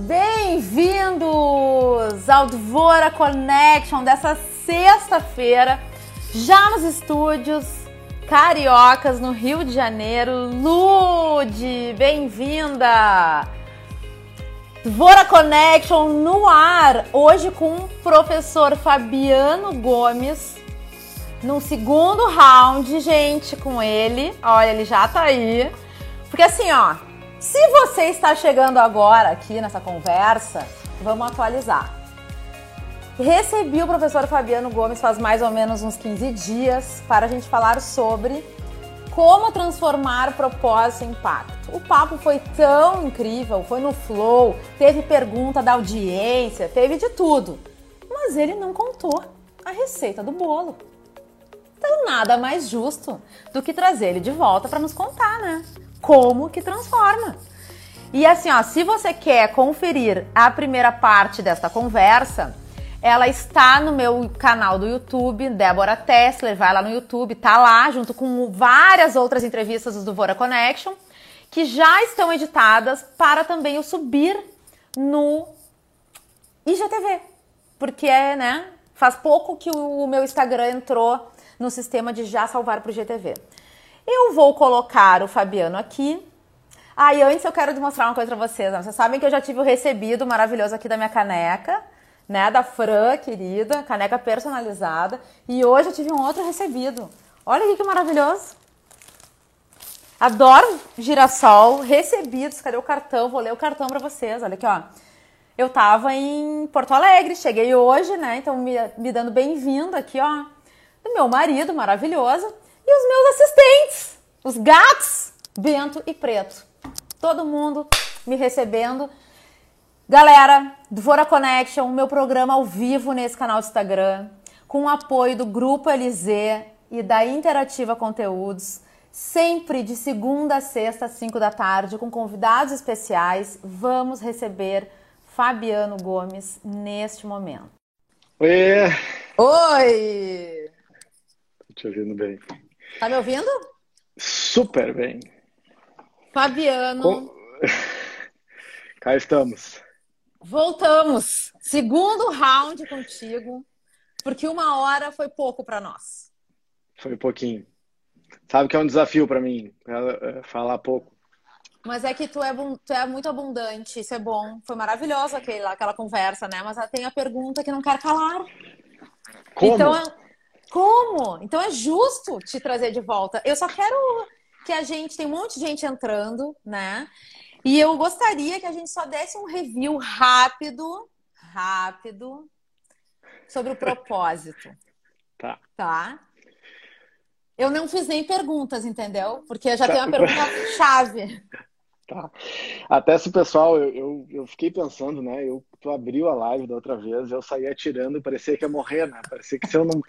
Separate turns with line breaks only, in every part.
Bem-vindos ao Dvora Connection dessa sexta-feira, já nos estúdios cariocas no Rio de Janeiro. Lude, bem-vinda! Dvora Connection no ar, hoje com o professor Fabiano Gomes, no segundo round, gente, com ele. Olha, ele já tá aí. Porque assim, ó, se você está chegando agora aqui nessa conversa, vamos atualizar. Recebi o professor Fabiano Gomes faz mais ou menos uns 15 dias para a gente falar sobre como transformar propósito em impacto. O papo foi tão incrível, foi no flow, teve pergunta da audiência, teve de tudo. Mas ele não contou a receita do bolo. Então nada mais justo do que trazer ele de volta para nos contar, né? Como que transforma. E assim, ó, se você quer conferir a primeira parte desta conversa, ela está no meu canal do YouTube, Débora Tessler, vai lá no YouTube, tá lá, junto com várias outras entrevistas do Vora Connection, que já estão editadas para também eu subir no IGTV. Porque é, né? Faz pouco que o meu Instagram entrou no sistema de já salvar para o IGTV. Eu vou colocar o Fabiano aqui. Ah, antes eu quero demonstrar uma coisa para vocês. Né? Vocês sabem que eu já tive o recebido maravilhoso aqui da minha caneca né, da Fran, querida, caneca personalizada. E hoje eu tive um outro recebido. Olha aqui que maravilhoso. Adoro girassol, recebidos. Cadê o cartão? Vou ler o cartão para vocês. Olha aqui, ó. Eu tava em Porto Alegre, cheguei hoje, né? Então me, me dando bem-vindo aqui, ó. Do meu marido maravilhoso e os meus assistentes, os gatos, Bento e Preto. Todo mundo me recebendo Galera, Dvora Connection, meu programa ao vivo nesse canal do Instagram, com o apoio do Grupo LZ e da Interativa Conteúdos, sempre de segunda a sexta às 5 da tarde, com convidados especiais. Vamos receber Fabiano Gomes neste momento.
Oi!
Oi!
Tô te ouvindo bem.
Tá me ouvindo?
Super bem.
Fabiano. Com...
Cá estamos.
Voltamos. Segundo round contigo, porque uma hora foi pouco para nós.
Foi pouquinho. Sabe que é um desafio para mim é, falar pouco.
Mas é que tu é, tu é muito abundante, isso é bom. Foi maravilhoso aquela, aquela conversa, né? Mas tem a pergunta que não quer calar.
Como?
Então, como? Então é justo te trazer de volta. Eu só quero que a gente tem um monte de gente entrando, né? E eu gostaria que a gente só desse um review rápido, rápido, sobre o propósito.
Tá.
Tá? Eu não fiz nem perguntas, entendeu? Porque já tá. tem uma pergunta chave.
Tá. Até se o pessoal, eu, eu, eu, fiquei pensando, né? Eu, tu abriu a live da outra vez, eu saí atirando, parecia que ia morrer, né? Parecia que se eu não.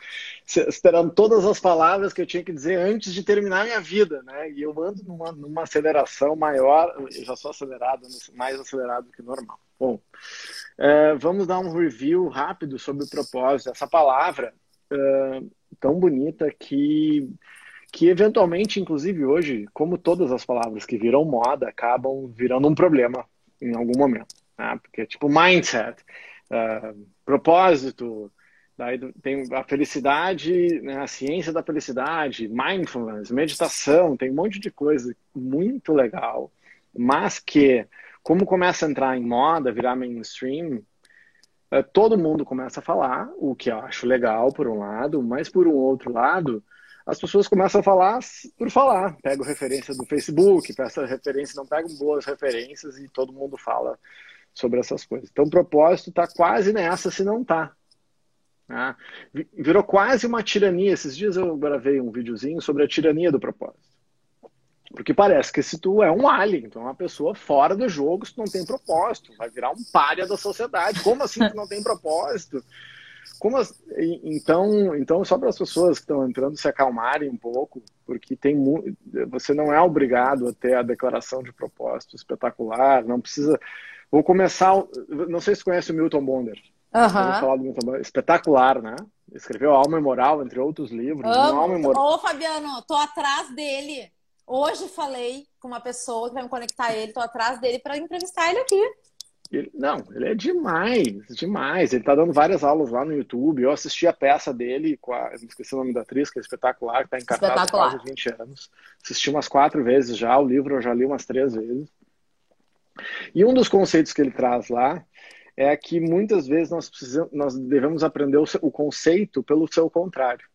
esperando todas as palavras que eu tinha que dizer antes de terminar a minha vida, né? E eu ando numa, numa aceleração maior, eu já sou acelerado, mais acelerado que normal. Bom, é, vamos dar um review rápido sobre o propósito. Essa palavra é, tão bonita que que eventualmente, inclusive hoje, como todas as palavras que viram moda, acabam virando um problema em algum momento. Né? Porque, tipo, mindset, uh, propósito, daí tem a felicidade, né? a ciência da felicidade, mindfulness, meditação, tem um monte de coisa muito legal, mas que, como começa a entrar em moda, virar mainstream, uh, todo mundo começa a falar, o que eu acho legal por um lado, mas por um outro lado, as pessoas começam a falar por falar. Pego referência do Facebook, essa referência, não pego boas referências e todo mundo fala sobre essas coisas. Então, o propósito está quase nessa, se não está. Né? Virou quase uma tirania. Esses dias eu gravei um videozinho sobre a tirania do propósito. Porque parece que se tu é um alien, então é uma pessoa fora do jogo, se tu não tem propósito, vai virar um párea da sociedade. Como assim tu não tem propósito? Como as, então, então só para as pessoas que estão entrando se acalmarem um pouco, porque tem você não é obrigado a ter a declaração de propósito espetacular, não precisa. Vou começar, não sei se conhece o Milton Bonder.
Uhum.
falar do Milton Bonder, espetacular, né? Escreveu Alma e Moral, entre outros livros.
Alma e Moral. Ô, Fabiano, tô atrás dele. Hoje falei com uma pessoa que vai me conectar a ele, tô atrás dele para entrevistar ele aqui.
Ele, não, ele é demais, demais. Ele tá dando várias aulas lá no YouTube. Eu assisti a peça dele com a. esqueci o nome da atriz, que é espetacular, que tá encartado há quase 20 anos. Assisti umas quatro vezes já, o livro eu já li umas três vezes. E um dos conceitos que ele traz lá é que muitas vezes nós, precisamos, nós devemos aprender o, o conceito pelo seu contrário.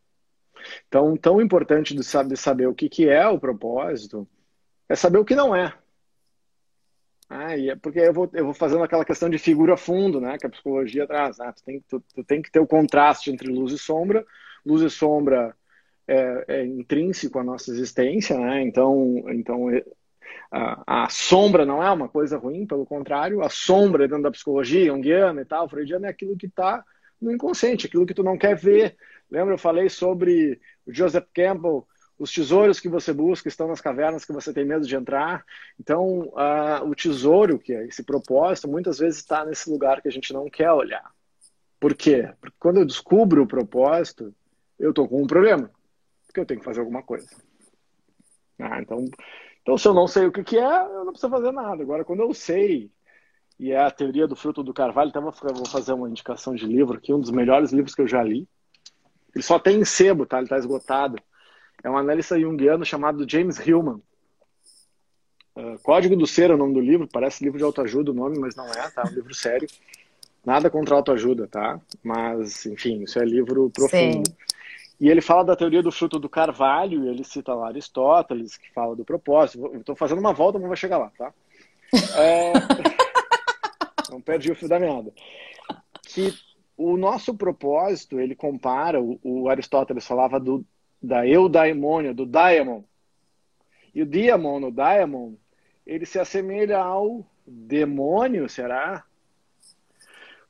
Então, tão importante de saber, saber o que, que é o propósito é saber o que não é. Ah, é porque eu vou, eu vou fazendo aquela questão de figura fundo, né? Que a psicologia traz. Né? Tu, tem, tu, tu tem que ter o contraste entre luz e sombra. Luz e sombra é, é intrínseco à nossa existência, né? Então, então é, a, a, sombra não é uma coisa ruim, pelo contrário, a sombra dentro da psicologia, junguiana e tal, freudiana, é aquilo que está no inconsciente, aquilo que tu não quer ver. Lembra, eu falei sobre o Joseph Campbell, os tesouros que você busca estão nas cavernas que você tem medo de entrar. Então, uh, o tesouro, que é esse propósito, muitas vezes está nesse lugar que a gente não quer olhar. Por quê? Porque quando eu descubro o propósito, eu estou com um problema. Porque eu tenho que fazer alguma coisa. Ah, então, então, se eu não sei o que, que é, eu não preciso fazer nada. Agora, quando eu sei, e é a teoria do fruto do carvalho, então vou fazer uma indicação de livro aqui, um dos melhores livros que eu já li. Ele só tem em sebo, tá? Ele está esgotado é um analista junguiano chamado James Hillman. Uh, Código do Ser é o nome do livro, parece livro de autoajuda o nome, mas não é, tá? É um livro sério. Nada contra autoajuda, tá? Mas, enfim, isso é livro profundo. Sim. E ele fala da teoria do fruto do carvalho, e ele cita lá Aristóteles, que fala do propósito. Estou fazendo uma volta, mas vou chegar lá, tá? É... não perdi o fio da meada. Que o nosso propósito, ele compara, o, o Aristóteles falava do, da eudaimônia, do diamond. E o diamond, o diamond, ele se assemelha ao demônio, será?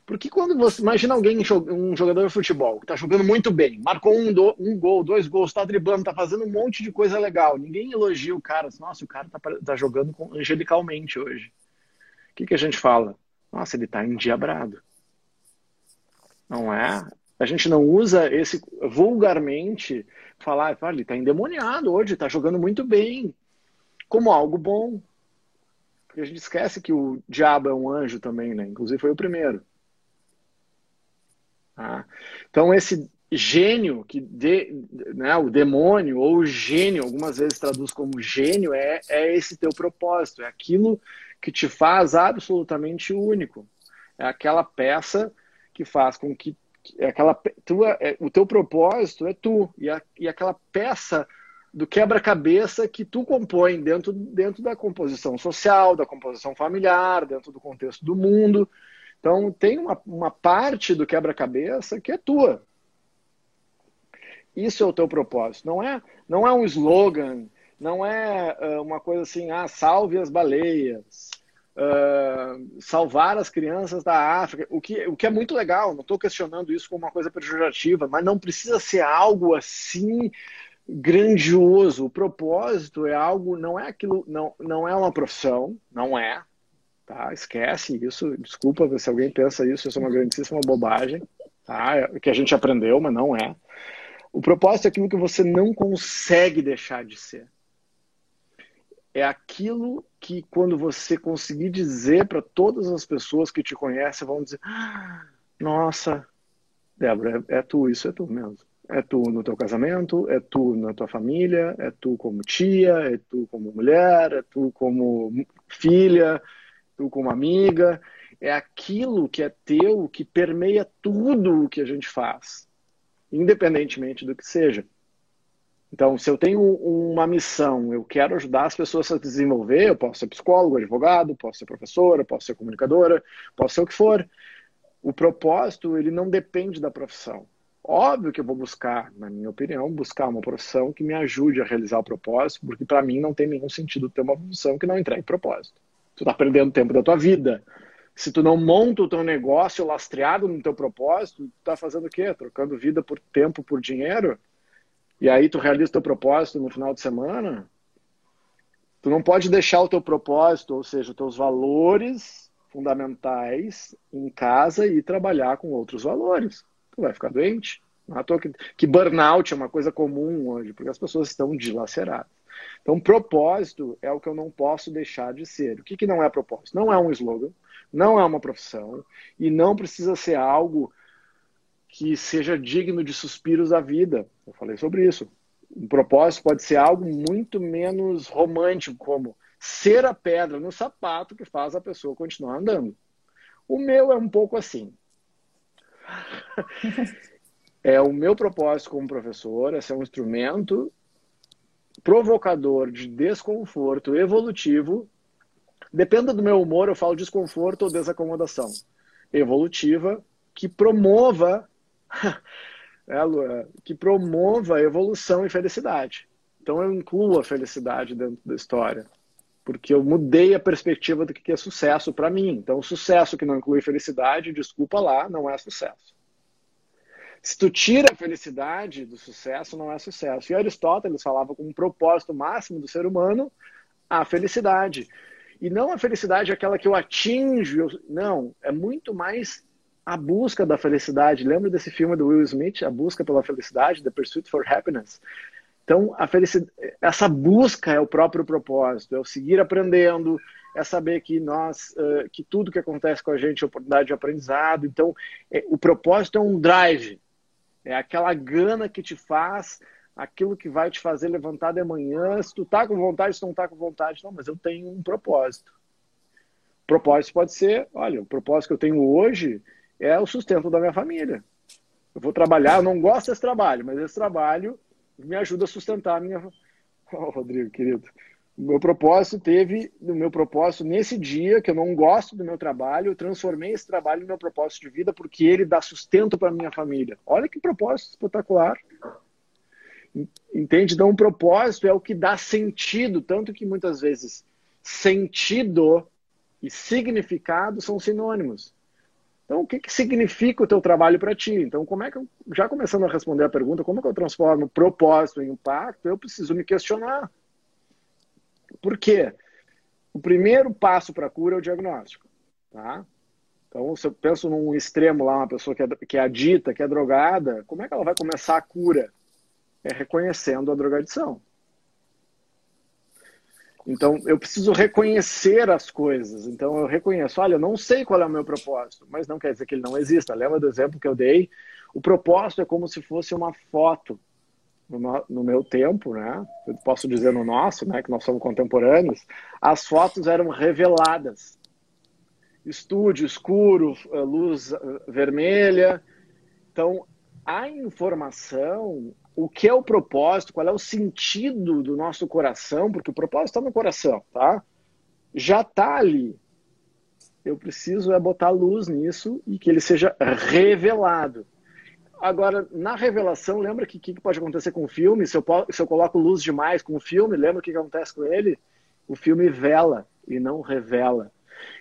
Porque quando você. Imagina alguém, um jogador de futebol, que está jogando muito bem, marcou um, do, um gol, dois gols, está driblando, está fazendo um monte de coisa legal. Ninguém elogia o cara. Nossa, o cara está tá jogando angelicalmente hoje. O que, que a gente fala? Nossa, ele está endiabrado. Não é? A gente não usa esse vulgarmente falar, ele está endemoniado hoje, está jogando muito bem, como algo bom. Porque a gente esquece que o diabo é um anjo também, né? Inclusive foi o primeiro. Ah. Então esse gênio que de, né, o demônio ou o gênio algumas vezes traduz como gênio é, é esse teu propósito é aquilo que te faz absolutamente único é aquela peça que faz com que aquela tua, é, o teu propósito é tu e, a, e aquela peça do quebra-cabeça que tu compõe dentro, dentro da composição social, da composição familiar, dentro do contexto do mundo. Então tem uma, uma parte do quebra-cabeça que é tua. Isso é o teu propósito. Não é, não é um slogan, não é uh, uma coisa assim, ah, salve as baleias, uh, salvar as crianças da África, o que, o que é muito legal, não estou questionando isso como uma coisa pejorativa, mas não precisa ser algo assim grandioso. O propósito é algo, não é aquilo, não, não é uma profissão, não é, tá? Esquece isso, desculpa se alguém pensa isso, isso é uma grandíssima bobagem, tá? É, que a gente aprendeu, mas não é. O propósito é aquilo que você não consegue deixar de ser é aquilo que quando você conseguir dizer para todas as pessoas que te conhecem vão dizer: ah, "Nossa, Débora, é, é, tu, isso é tu mesmo. É tu no teu casamento, é tu na tua família, é tu como tia, é tu como mulher, é tu como filha, tu como amiga. É aquilo que é teu que permeia tudo o que a gente faz, independentemente do que seja. Então, se eu tenho uma missão, eu quero ajudar as pessoas a se desenvolver, eu posso ser psicólogo, advogado, posso ser professora, posso ser comunicadora, posso ser o que for. O propósito, ele não depende da profissão. Óbvio que eu vou buscar, na minha opinião, buscar uma profissão que me ajude a realizar o propósito, porque para mim não tem nenhum sentido ter uma profissão que não entregue propósito. Tu está perdendo tempo da tua vida. Se tu não monta o teu negócio lastreado no teu propósito, tu está fazendo o quê? Trocando vida por tempo, por dinheiro? E aí tu realiza teu propósito no final de semana, tu não pode deixar o teu propósito, ou seja, os teus valores fundamentais em casa e trabalhar com outros valores. Tu vai ficar doente. Não é que, que burnout é uma coisa comum hoje, porque as pessoas estão dilaceradas. Então, propósito é o que eu não posso deixar de ser. O que, que não é propósito? Não é um slogan, não é uma profissão e não precisa ser algo que seja digno de suspiros à vida. Eu falei sobre isso. Um propósito pode ser algo muito menos romântico, como ser a pedra no sapato que faz a pessoa continuar andando. O meu é um pouco assim. é o meu propósito como professor é ser um instrumento provocador de desconforto evolutivo. Dependa do meu humor, eu falo desconforto ou desacomodação. Evolutiva, que promova é, que promova evolução e felicidade. Então eu incluo a felicidade dentro da história, porque eu mudei a perspectiva do que é sucesso para mim. Então, sucesso que não inclui felicidade, desculpa lá, não é sucesso. Se tu tira a felicidade do sucesso, não é sucesso. E Aristóteles falava com um propósito máximo do ser humano a felicidade. E não a felicidade aquela que eu atinjo, não, é muito mais a busca da felicidade. Lembra desse filme do Will Smith, A Busca pela Felicidade, The Pursuit for Happiness? Então, essa busca é o próprio propósito, é o seguir aprendendo, é saber que nós, que tudo que acontece com a gente é oportunidade de aprendizado. Então, é, o propósito é um drive, é aquela gana que te faz aquilo que vai te fazer levantar de manhã. Se tu tá com vontade, se tu não tá com vontade, não, mas eu tenho um propósito. O propósito pode ser, olha, o propósito que eu tenho hoje é o sustento da minha família. Eu vou trabalhar, eu não gosto desse trabalho, mas esse trabalho me ajuda a sustentar a minha. Oh, Rodrigo, querido. O meu propósito teve, no meu propósito, nesse dia que eu não gosto do meu trabalho, eu transformei esse trabalho no meu propósito de vida porque ele dá sustento para minha família. Olha que propósito espetacular. Entende? Então, um propósito é o que dá sentido, tanto que muitas vezes sentido e significado são sinônimos. Então, o que, que significa o teu trabalho para ti? Então, como é que eu, já começando a responder a pergunta, como é que eu transformo propósito em impacto? Eu preciso me questionar. Por quê? O primeiro passo para a cura é o diagnóstico, tá? Então, se eu penso num extremo lá, uma pessoa que é, que é adita, que é drogada, como é que ela vai começar a cura? É reconhecendo a drogadição. Então, eu preciso reconhecer as coisas. Então, eu reconheço, olha, eu não sei qual é o meu propósito, mas não quer dizer que ele não exista. Lembra do exemplo que eu dei? O propósito é como se fosse uma foto no, meu tempo, né? Eu posso dizer no nosso, né? Que nós somos contemporâneos. As fotos eram reveladas. Estúdio escuro, eh, luz eh, vermelha. Então, a informação o que é o propósito, qual é o sentido do nosso coração, porque o propósito está no coração, tá? Já está ali. Eu preciso é botar luz nisso e que ele seja revelado. Agora, na revelação, lembra que o que, que, pode acontecer com o filme? Se eu, se eu coloco luz demais com o filme, lembra o que, que acontece com ele? O filme vela e não revela.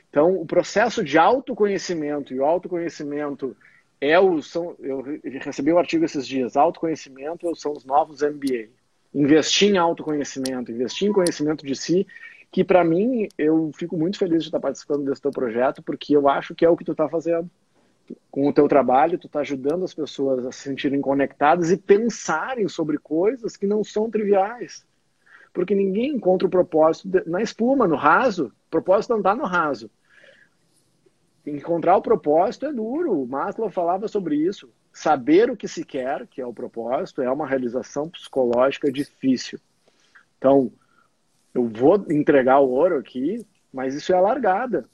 Então, o processo de autoconhecimento e o autoconhecimento é o, são, eu recebi um artigo esses dias, autoconhecimento são os novos MBA. Investir em autoconhecimento, investir em conhecimento de si, que para mim, eu fico muito feliz de estar participando desse teu projeto, porque eu acho que é o que tu está fazendo. Com o teu trabalho, tu está ajudando as pessoas a se sentirem conectadas e pensarem sobre coisas que não são triviais. Porque ninguém encontra o propósito na espuma, no raso. O propósito não está no raso encontrar o propósito é duro. O Maslow falava sobre isso. Saber o que se quer, que é o propósito, é uma realização psicológica difícil. Então, eu vou entregar o ouro aqui, mas isso é a largada.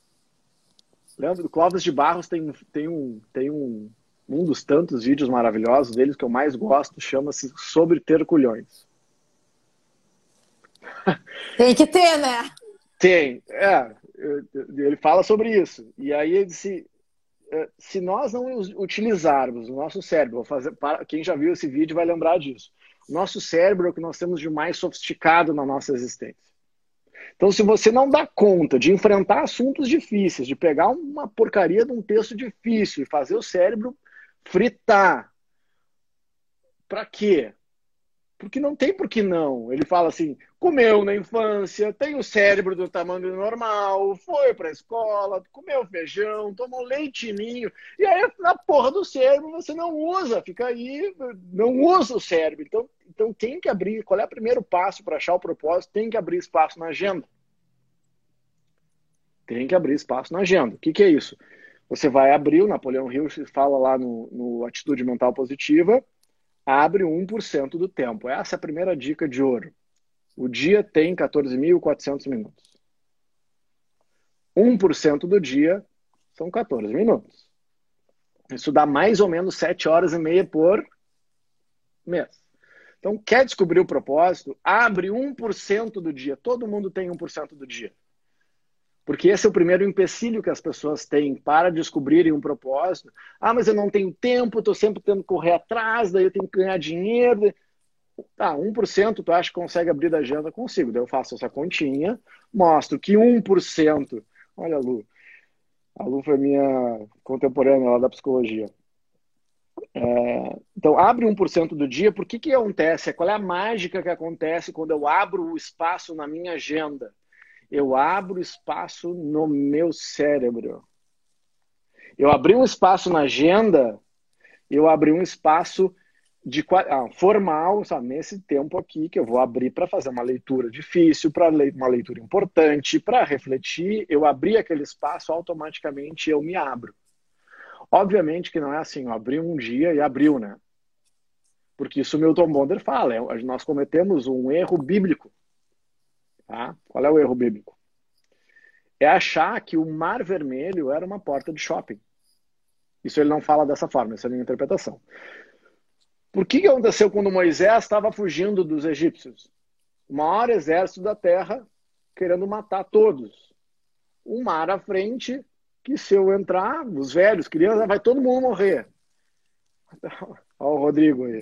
Lembra do Clóvis de Barros tem, tem, um, tem um, um dos tantos vídeos maravilhosos deles que eu mais gosto, chama-se Sobre Ter Culhões.
Tem que ter, né?
Tem, é ele fala sobre isso. E aí ele disse, é, se nós não utilizarmos o nosso cérebro, fazer, quem já viu esse vídeo vai lembrar disso. Nosso cérebro é o que nós temos de mais sofisticado na nossa existência. Então, se você não dá conta de enfrentar assuntos difíceis, de pegar uma porcaria de um texto difícil e fazer o cérebro fritar, para quê? Porque não tem por que não. Ele fala assim: comeu na infância, tem o cérebro do tamanho normal, foi para a escola, comeu feijão, tomou leitinho. E aí, na porra do cérebro, você não usa, fica aí, não usa o cérebro. Então, Então tem que abrir. Qual é o primeiro passo para achar o propósito? Tem que abrir espaço na agenda. Tem que abrir espaço na agenda. O que, que é isso? Você vai abrir, o Napoleão Hill fala lá no, no Atitude Mental Positiva, abre 1% do tempo. Essa é a primeira dica de ouro. O dia tem 14.400 minutos. 1% do dia são 14 minutos. Isso dá mais ou menos 7 horas e meia por mês. Então, quer descobrir o propósito? Abre 1% do dia. Todo mundo tem 1% do dia. Porque esse é o primeiro empecilho que as pessoas têm para descobrirem um propósito. Ah, mas eu não tenho tempo, estou sempre tendo que correr atrás, daí eu tenho que ganhar dinheiro. Tá, 1% tu acha que consegue abrir da agenda? Consigo. Daí eu faço essa continha, mostro que 1%. Olha a Lu. A Lu foi minha contemporânea lá da psicologia. É, então, abre 1% do dia. Por que, que acontece? Qual é a mágica que acontece quando eu abro o espaço na minha agenda? Eu abro espaço no meu cérebro. Eu abri um espaço na agenda, eu abri um espaço de ah, formal, sabe, nesse tempo aqui que eu vou abrir para fazer uma leitura difícil, para uma leitura importante, para refletir, eu abri aquele espaço, automaticamente eu me abro. Obviamente que não é assim, eu abri um dia e abriu, né? Porque isso o Milton Bonder fala, é, nós cometemos um erro bíblico. Tá? Qual é o erro bíblico? É achar que o Mar Vermelho era uma porta de shopping. Isso ele não fala dessa forma, essa é a minha interpretação. Por que, aconteceu quando Moisés estava fugindo dos egípcios? O maior exército da terra querendo matar todos. Um mar à frente, que se eu entrar, os velhos, crianças, vai todo mundo morrer. Olha o Rodrigo aí.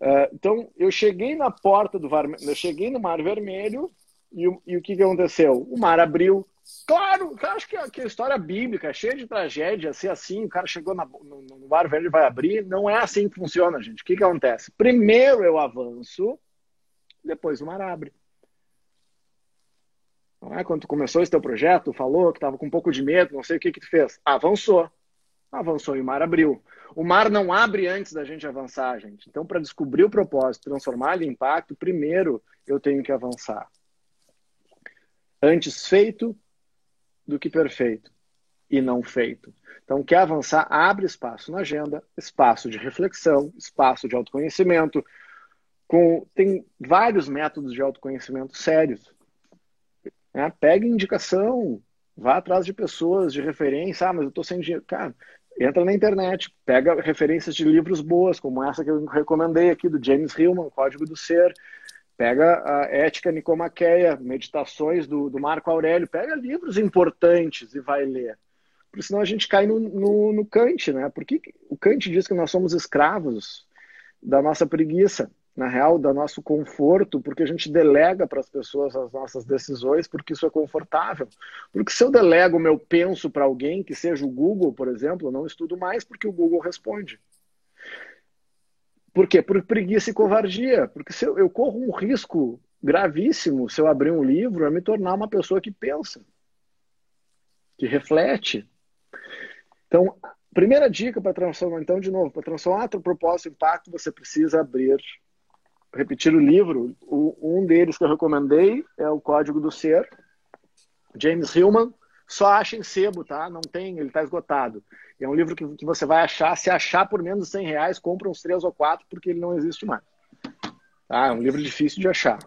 Uh, então, eu cheguei na porta do eu cheguei no Mar Vermelho, e, e o que, que aconteceu? O mar abriu. Claro, acho que a, que a história bíblica, cheia de tragédia, ser assim, o cara chegou na, no, no mar velho e vai abrir, não é assim que funciona, gente. O que, que acontece? Primeiro eu avanço, depois o mar abre. Não é? Quando tu começou esse teu projeto, falou que estava com um pouco de medo, não sei o que que tu fez. Avançou. Avançou e o mar abriu. O mar não abre antes da gente avançar, gente. Então, para descobrir o propósito, transformar ele em impacto, primeiro eu tenho que avançar. Antes feito do que perfeito e não feito. Então, quer avançar, abre espaço na agenda, espaço de reflexão, espaço de autoconhecimento. Com, tem vários métodos de autoconhecimento sérios. Né? Pega indicação, vá atrás de pessoas de referência. Ah, mas eu estou sem dinheiro. Cara, entra na internet, pega referências de livros boas, como essa que eu recomendei aqui, do James Hillman, Código do Ser. Pega a Ética Nicomaqueia, Meditações do, do Marco Aurélio, pega livros importantes e vai ler. Porque senão a gente cai no, no, no Kant, né? Porque o Kant diz que nós somos escravos da nossa preguiça, na real, do nosso conforto, porque a gente delega para as pessoas as nossas decisões, porque isso é confortável. Porque se eu delego o meu penso para alguém, que seja o Google, por exemplo, eu não estudo mais porque o Google responde. Por quê? Por preguiça e covardia. Porque se eu, eu corro um risco gravíssimo se eu abrir um livro a me tornar uma pessoa que pensa, que reflete. Então, primeira dica para transformar, então, de novo, para transformar o propósito impacto, você precisa abrir, repetir o livro. O, um deles que eu recomendei é o Código do Ser, James Hillman. Só acha em sebo, tá? Não tem, ele está esgotado. É um livro que, que você vai achar, se achar por menos de 100 reais, compra uns três ou quatro, porque ele não existe mais. Tá? É um livro difícil de achar.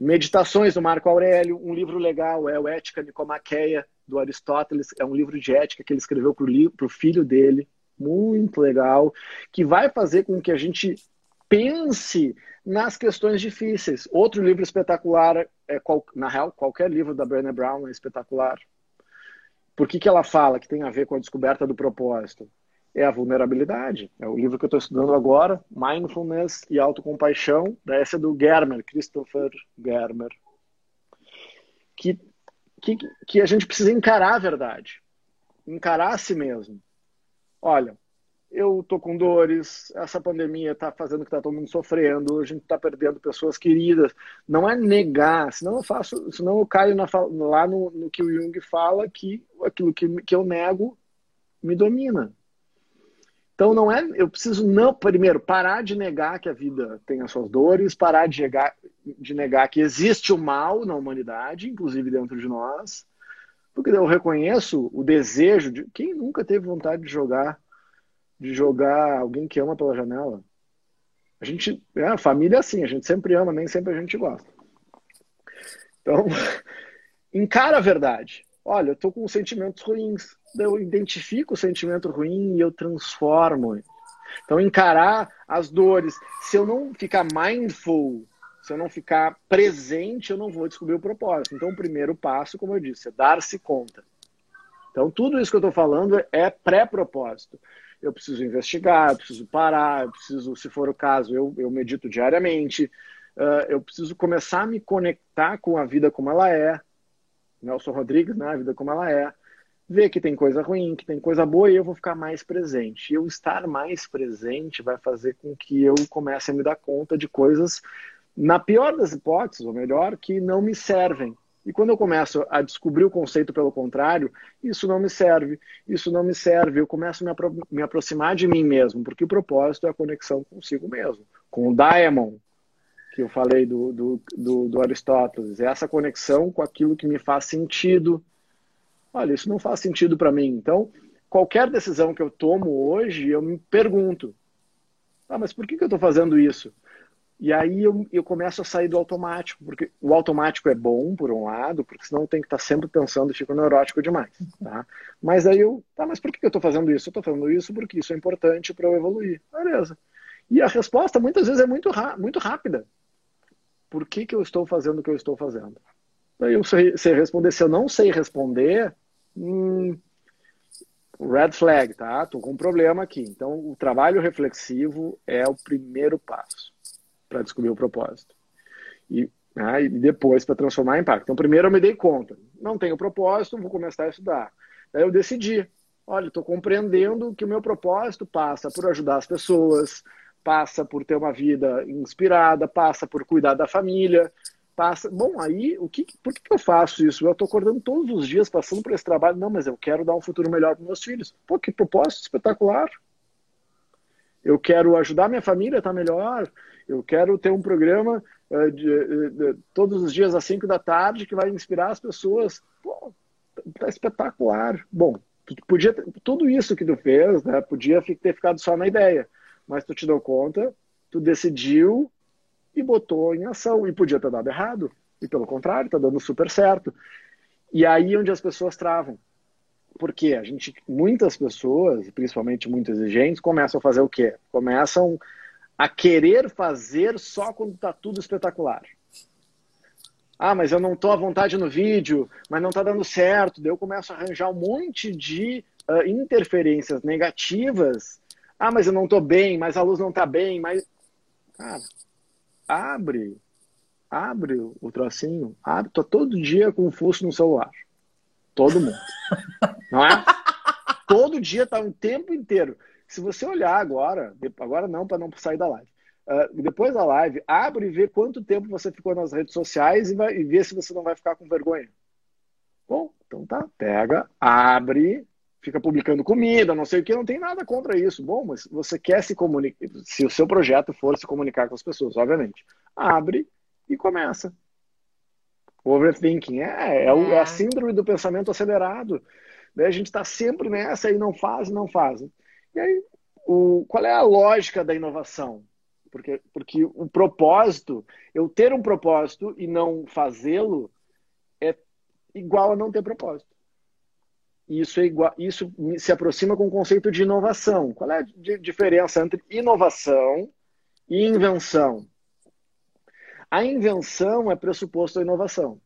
Meditações do Marco Aurélio, um livro legal é o Ética Nicomaqueia, do Aristóteles, é um livro de ética que ele escreveu para o filho dele, muito legal, que vai fazer com que a gente pense nas questões difíceis. Outro livro espetacular, é, na real, qualquer livro da Brené Brown é espetacular. Por que, que ela fala que tem a ver com a descoberta do propósito? É a vulnerabilidade. É o livro que eu estou estudando agora, Mindfulness e Autocompaixão, essa é do Germer, Christopher Germer. Que, que, que a gente precisa encarar a verdade. Encarar a si mesmo. Olha, eu tô com dores, essa pandemia está fazendo que tá todo mundo sofrendo, a gente está perdendo pessoas queridas. Não é negar, senão eu faço, senão eu caio na, lá no, no, que o Jung fala que aquilo que, que eu nego me domina. Então não é, eu preciso não, primeiro, parar de negar que a vida tem as suas dores, parar de negar, de negar que existe o mal na humanidade, inclusive dentro de nós, porque eu reconheço o desejo de quem nunca teve vontade de jogar, de jogar alguém que ama pela janela. A gente, é, a família é assim, a gente sempre ama, nem sempre a gente gosta. Então, encara a verdade. Olha, eu tô com sentimentos ruins eu identifico o sentimento ruim e eu transformo. Então, encarar as dores. Se eu não ficar mindful, se eu não ficar presente, eu não vou descobrir o propósito. Então, o primeiro passo, como eu disse, é dar-se conta. Então, tudo isso que eu estou falando é pré-propósito. Eu preciso investigar, eu preciso parar, eu preciso, se for o caso, eu, eu medito diariamente, uh, eu preciso começar a me conectar com a vida como ela é. Nelson Rodrigues, né? A vida como ela é ver que tem coisa ruim, que tem coisa boa e eu vou ficar mais presente. E eu estar mais presente vai fazer com que eu comece a me dar conta de coisas, na pior das hipóteses, ou melhor, que não me servem. E quando eu começo a descobrir o conceito pelo contrário, isso não me serve, isso não me serve, eu começo a me, apro me aproximar de mim mesmo, porque o propósito é a conexão consigo mesmo, com o Diamond, que eu falei do, do, do, do Aristóteles, é essa conexão com aquilo que me faz sentido, olha, isso não faz sentido para mim. Então, qualquer decisão que eu tomo hoje, eu me pergunto, ah, mas por que, que eu estou fazendo isso? E aí eu, eu começo a sair do automático, porque o automático é bom, por um lado, porque senão tem que estar sempre pensando fico neurótico demais, tá? Mas aí eu, tá, mas por que, que eu estou fazendo isso? Eu estou fazendo isso porque isso é importante para eu evoluir. Beleza. E a resposta muitas vezes é muito, muito rápida. Por que, que eu estou fazendo o que eu estou fazendo? Aí eu sei, sei responder. Se eu não sei responder, hum, red flag, tá? Tô com um problema aqui. Então, o trabalho reflexivo é o primeiro passo para descobrir o propósito. E, né, e depois para transformar em impacto. Então, primeiro eu me dei conta. Não tenho propósito, vou começar a estudar. Daí eu decidi. Olha, estou compreendendo que o meu propósito passa por ajudar as pessoas, passa por ter uma vida inspirada, passa por cuidar da família, passa. Bom, aí, o que, por que, eu faço isso? Eu estou acordando todos os dias, passando por esse trabalho. Não, mas eu quero dar um futuro melhor para meus filhos. Pô, que propósito espetacular. Eu quero ajudar minha família a estar melhor. Eu quero ter um programa uh, de, uh, de, todos os dias às 5 da tarde que vai inspirar as pessoas. Pô, tá espetacular. Bom, tu podia tudo isso que tu fez, né, podia ter ficado só na ideia, mas tu te deu conta, tu decidiu e botou em ação. E podia ter dado errado. E pelo contrário, está dando super certo. E aí é onde as pessoas travam. Porque a gente, muitas pessoas, principalmente muito exigentes, começam a fazer o quê? Começam a querer fazer só quando está tudo espetacular. Ah, mas eu não estou à vontade no vídeo, mas não está dando certo. Daí eu começo a arranjar um monte de uh, interferências negativas. Ah, mas eu não estou bem, mas a luz não está bem, mas. Cara, abre, abre o trocinho, abre, tô todo dia com um fuço no celular. Todo mundo. não é? Todo dia tá um tempo inteiro. Se você olhar agora, agora não, para não sair da live. Uh, depois da live, abre e vê quanto tempo você ficou nas redes sociais e, vai, e vê se você não vai ficar com vergonha. Bom, então tá, pega, abre, fica publicando comida, não sei o que, não tem nada contra isso. Bom, mas você quer se comunicar, se o seu projeto for se comunicar com as pessoas, obviamente, abre e começa. Overthinking é, é, é a é. síndrome do pensamento acelerado. Daí a gente está sempre nessa e não faz, não faz. E aí, o, qual é a lógica da inovação? Porque, porque o propósito, eu ter um propósito e não fazê-lo, é igual a não ter propósito isso, é igual, isso se aproxima com o conceito de inovação. Qual é a diferença entre inovação e invenção? A invenção é pressuposto da inovação.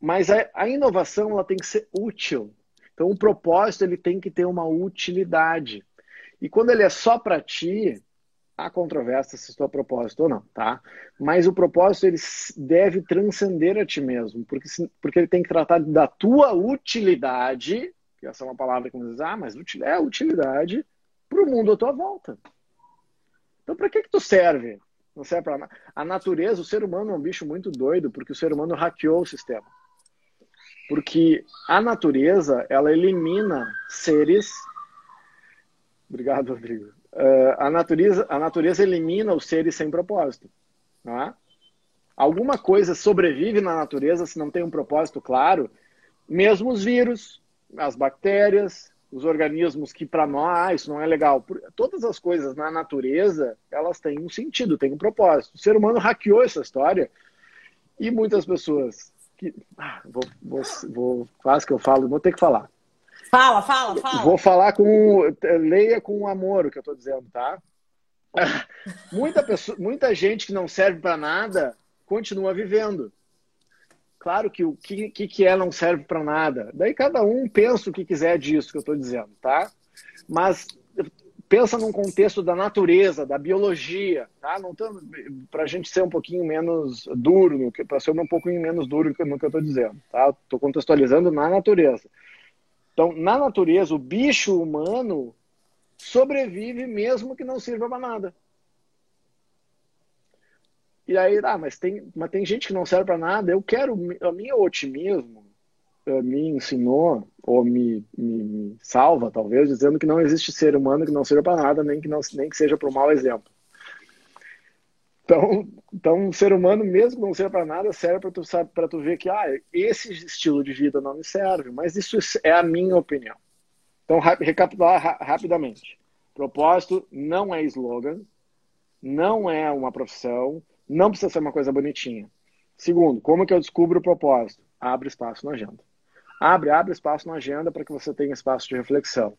Mas a, a, inovação ela tem que ser útil. Então o propósito ele tem que ter uma utilidade. E quando ele é só para ti, há controvérsia se isso é propósito ou não, tá? Mas o propósito ele deve transcender a ti mesmo, porque, porque ele tem que tratar da tua utilidade, que essa é uma palavra que diz, ah, mas é utilidade para o mundo à tua volta. Então, para que que tu serve? Não serve para A natureza, o ser humano é um bicho muito doido, porque o ser humano hackeou o sistema. Porque a natureza, ela elimina seres Obrigado, Rodrigo. Uh, a, natureza, a natureza elimina os seres sem propósito. Tá? Alguma coisa sobrevive na natureza se não tem um propósito claro, mesmo os vírus, as bactérias, os organismos que para nós ah, isso não é legal. Todas as coisas na natureza elas têm um sentido, têm um propósito. O ser humano hackeou essa história e muitas pessoas que ah, vou, vou, vou quase que eu falo, vou ter que falar.
Fala, fala, fala.
Vou falar com leia com amor o que eu estou dizendo, tá? Muita pessoa, muita gente que não serve para nada continua vivendo. Claro que o que, que é não serve para nada. Daí cada um pensa o que quiser disso que eu estou dizendo, tá? Mas pensa num contexto da natureza, da biologia, tá? Não para gente ser um pouquinho menos duro, para ser um pouquinho menos duro no que eu estou dizendo, tá? Estou contextualizando na natureza. Então, na natureza, o bicho humano sobrevive mesmo que não sirva para nada. E aí, ah, mas tem, mas tem gente que não serve para nada. Eu quero, a minha otimismo me ensinou, ou me, me, me, salva, talvez, dizendo que não existe ser humano que não seja para nada, nem que, não, nem que seja para um mau exemplo. Então, então, um ser humano, mesmo que não seja para nada, serve para tu, para tu ver que ah, esse estilo de vida não me serve, mas isso é a minha opinião. Então, recapitular ra rapidamente. Propósito não é slogan, não é uma profissão, não precisa ser uma coisa bonitinha. Segundo, como que eu descubro o propósito? Abre espaço na agenda. Abre, abre espaço na agenda para que você tenha espaço de reflexão.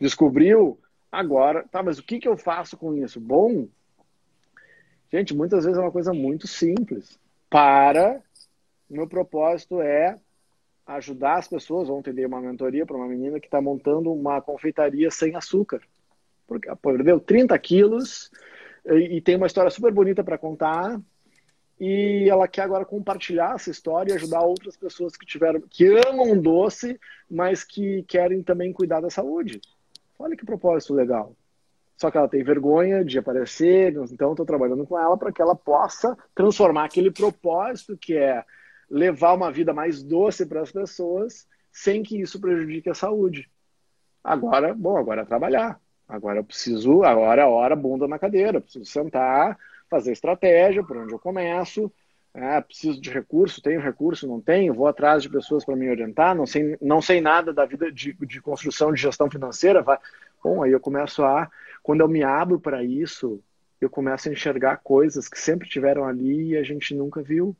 Descobriu? Agora, tá, mas o que, que eu faço com isso? Bom, gente, muitas vezes é uma coisa muito simples. Para, meu propósito é ajudar as pessoas. Ontem dei uma mentoria para uma menina que está montando uma confeitaria sem açúcar. Porque perdeu 30 quilos, e tem uma história super bonita para contar. E ela quer agora compartilhar essa história e ajudar outras pessoas que tiveram, que amam doce, mas que querem também cuidar da saúde. Olha que propósito legal. Só que ela tem vergonha de aparecer, então estou trabalhando com ela para que ela possa transformar aquele propósito que é levar uma vida mais doce para as pessoas, sem que isso prejudique a saúde. Agora, bom, agora é trabalhar. Agora eu preciso, agora é hora bunda na cadeira, preciso sentar, fazer estratégia, por onde eu começo, é, preciso de recurso, tenho recurso, não tenho, vou atrás de pessoas para me orientar, não sei, não sei nada da vida de, de construção de gestão financeira, vai. Bom, aí eu começo a, quando eu me abro para isso, eu começo a enxergar coisas que sempre tiveram ali e a gente nunca viu.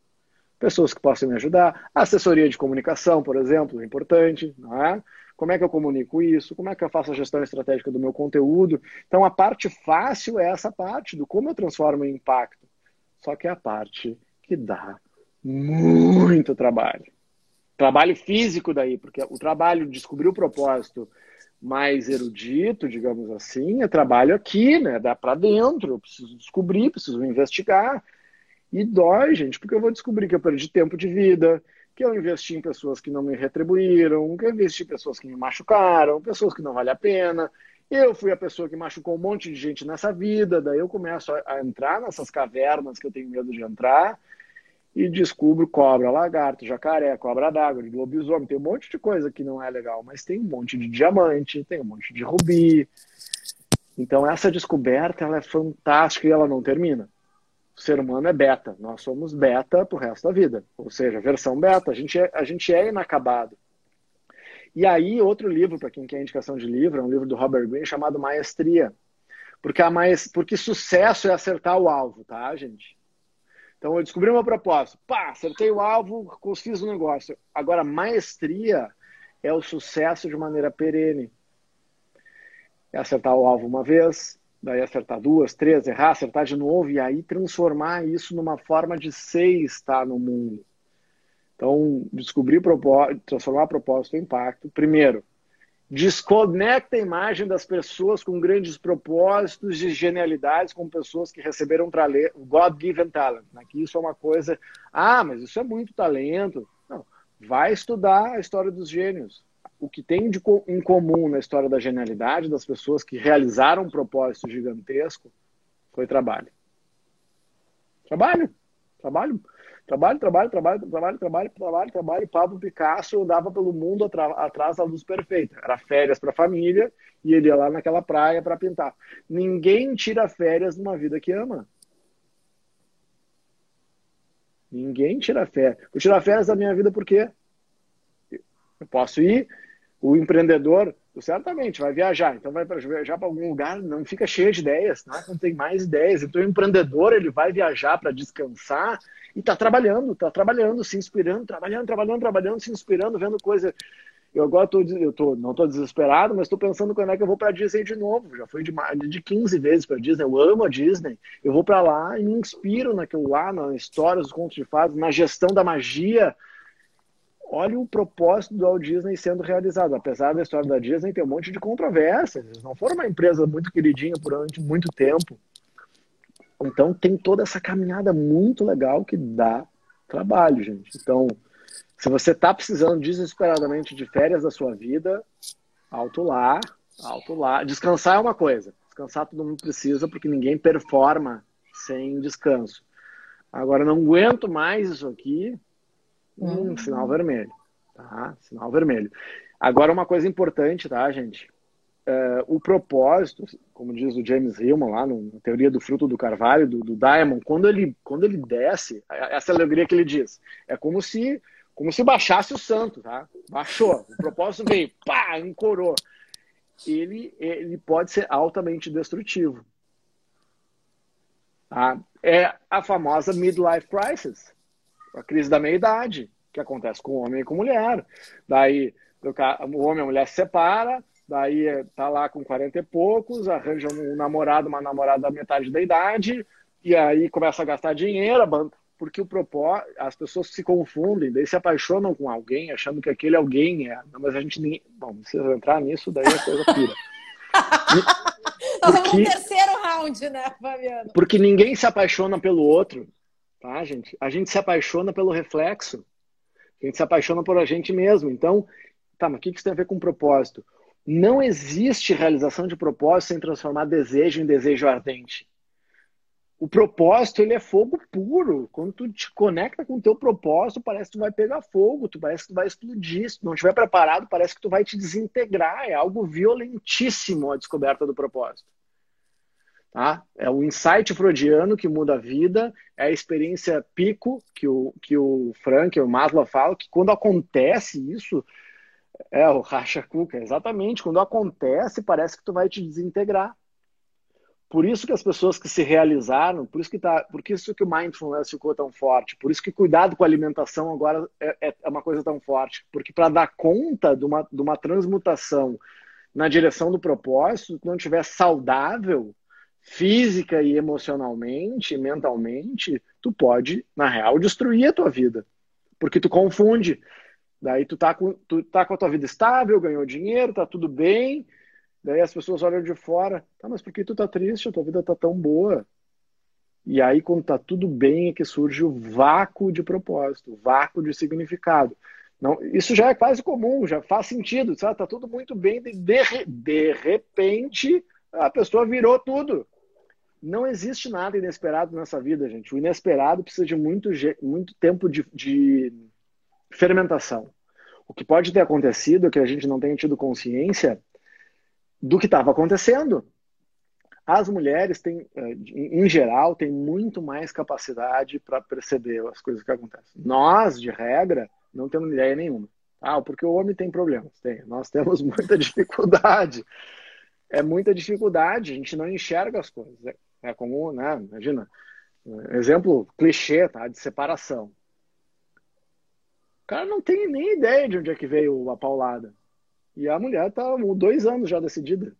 Pessoas que possam me ajudar. Assessoria de comunicação, por exemplo, é importante, não é? Como é que eu comunico isso? Como é que eu faço a gestão estratégica do meu conteúdo? Então, a parte fácil é essa parte do como eu transformo em impacto. Só que é a parte que dá muito trabalho. Trabalho físico daí, porque o trabalho de descobrir o propósito mais erudito, digamos assim, é trabalho aqui, né? Dá para dentro. Eu preciso descobrir, preciso investigar. E dói, gente, porque eu vou descobrir que eu perdi tempo de vida, que eu investi em pessoas que não me retribuíram, que eu investi em pessoas que me machucaram, pessoas que não vale a pena. Eu fui a pessoa que machucou um monte de gente nessa vida, daí eu começo a, a entrar nessas cavernas que eu tenho medo de entrar e descubro cobra, lagarto, jacaré, cobra d'água, lobisomem, tem um monte de coisa que não é legal, mas tem um monte de diamante, tem um monte de rubi. Então essa descoberta ela é fantástica e ela não termina o ser humano é beta, nós somos beta pro resto da vida, ou seja, versão beta, a gente é, a gente é inacabado. E aí, outro livro, para quem quer indicação de livro, é um livro do Robert Greene chamado Maestria. Porque, a maest... porque sucesso é acertar o alvo, tá, gente? Então, eu descobri uma proposta. Pá, acertei o alvo, fiz o negócio. Agora, maestria é o sucesso de maneira perene. É acertar o alvo uma vez, daí acertar duas, três, errar, acertar de novo, e aí transformar isso numa forma de ser estar no mundo. Então, descobrir propósito, transformar propósito em impacto. Primeiro, desconecta a imagem das pessoas com grandes propósitos e genialidades com pessoas que receberam God-given talent. Né? Que isso é uma coisa, ah, mas isso é muito talento. Não, vai estudar a história dos gênios o que tem de, em comum na história da genialidade das pessoas que realizaram um propósito gigantesco foi trabalho. Trabalho. Trabalho. Trabalho, trabalho, trabalho, trabalho, trabalho, trabalho, trabalho. Pablo Picasso andava pelo mundo atrás da luz perfeita. Era férias para a família e ele ia lá naquela praia para pintar. Ninguém tira férias numa vida que ama. Ninguém tira férias. Vou tirar férias da minha vida por quê? Eu posso ir, o empreendedor certamente vai viajar, então vai para viajar para algum lugar, não fica cheio de ideias, né? não tem mais ideias. Então o empreendedor ele vai viajar para descansar e está trabalhando, está trabalhando, se inspirando, trabalhando, trabalhando, trabalhando, se inspirando, vendo coisa. Eu agora tô, eu tô, não estou desesperado, mas estou pensando quando é que eu vou para Disney de novo. Já fui de, de 15 vezes para Disney. Eu amo a Disney. Eu vou para lá e me inspiro naquilo lá, nas histórias, nos contos de fadas, na gestão da magia, olha o propósito do Walt Disney sendo realizado. Apesar da história da Disney ter um monte de controvérsias, eles não foram uma empresa muito queridinha durante muito tempo. Então tem toda essa caminhada muito legal que dá trabalho, gente. Então, se você está precisando desesperadamente de férias da sua vida, alto lá, alto lá. Descansar é uma coisa. Descansar todo mundo precisa, porque ninguém performa sem descanso. Agora, não aguento mais isso aqui, Hum, sinal vermelho. Tá? Sinal vermelho. Agora, uma coisa importante, tá, gente? Uh, o propósito, como diz o James Hillman lá no, na teoria do fruto do carvalho, do, do, Diamond, quando ele, quando ele desce, essa alegria que ele diz, é como se, como se baixasse o santo, tá? Baixou, o propósito veio, pá, encorou. Ele, ele pode ser altamente destrutivo. Tá? É a famosa midlife crisis a crise da meia-idade, que acontece com o homem e com a mulher. Daí o homem e a mulher se separa, daí eh, tá lá com 40 e poucos, arranja um namorado, uma namorada da metade da idade, e aí começa a gastar dinheiro, porque o propósito, as pessoas se confundem, daí se apaixonam com alguém, achando que aquele alguém é. Não, mas a gente nem. Bom, eu entrar nisso, daí a coisa pira.
Nós vamos no terceiro round, né, Fabiano?
Porque ninguém se apaixona pelo outro tá, gente? A gente se apaixona pelo reflexo. A gente se apaixona por a gente mesmo. Então, tá, mas o que isso tem a ver com propósito? Não existe realização de propósito sem transformar desejo em desejo ardente. O propósito, ele é fogo puro. Quando tu te conecta com o teu propósito, parece que tu vai pegar fogo, tu parece que tu vai explodir. Se tu não estiver preparado, parece que tu vai te desintegrar. É algo violentíssimo a descoberta do propósito. Tá? É o insight freudiano que muda a vida, é a experiência pico que o, que o Frank, o Maslow fala, que quando acontece isso, é o racha cuca, exatamente, quando acontece parece que tu vai te desintegrar. Por isso que as pessoas que se realizaram, por isso que, tá, por isso que o mindfulness ficou tão forte, por isso que cuidado com a alimentação agora é, é, é uma coisa tão forte, porque para dar conta de uma, de uma transmutação na direção do propósito, se não estiver saudável, física e emocionalmente, mentalmente, tu pode, na real, destruir a tua vida. Porque tu confunde. Daí tu tá com, tu tá com a tua vida estável, ganhou dinheiro, tá tudo bem. Daí as pessoas olham de fora, tá, mas por que tu tá triste? A tua vida tá tão boa. E aí, quando tá tudo bem, é que surge o vácuo de propósito, o vácuo de significado. Não, isso já é quase comum, já faz sentido, sabe? Tá tudo muito bem, de, de repente a pessoa virou tudo. Não existe nada inesperado nessa vida, gente. O inesperado precisa de muito, muito tempo de, de fermentação. O que pode ter acontecido é que a gente não tenha tido consciência do que estava acontecendo. As mulheres têm, eh, em geral, têm muito mais capacidade para perceber as coisas que acontecem. Nós, de regra, não temos ideia nenhuma. Ah, porque o homem tem problemas. Tem. Nós temos muita dificuldade é muita dificuldade, a gente não enxerga as coisas. É, como, né, imagina, exemplo clichê, tá, de separação. O cara não tem nem ideia de onde é que veio a paulada. E a mulher tá dois anos já decidida.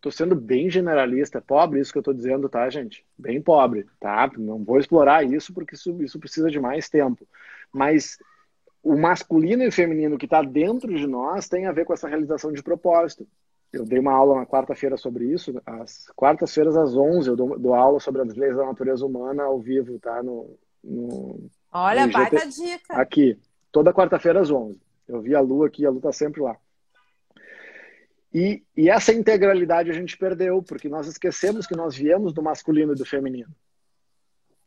Tô sendo bem generalista, é pobre isso que eu tô dizendo, tá, gente? Bem pobre, tá? Não vou explorar isso porque isso, isso precisa de mais tempo. Mas o masculino e o feminino que está dentro de nós tem a ver com essa realização de propósito. Eu dei uma aula na quarta-feira sobre isso. Às quartas-feiras, às 11, eu dou, dou, aula sobre as leis da natureza humana ao vivo, tá? No, no
Olha, no baita dica.
Aqui, toda quarta-feira às 11. Eu vi a Lu aqui, a Lu tá sempre lá. E, e essa integralidade a gente perdeu, porque nós esquecemos que nós viemos do masculino e do feminino.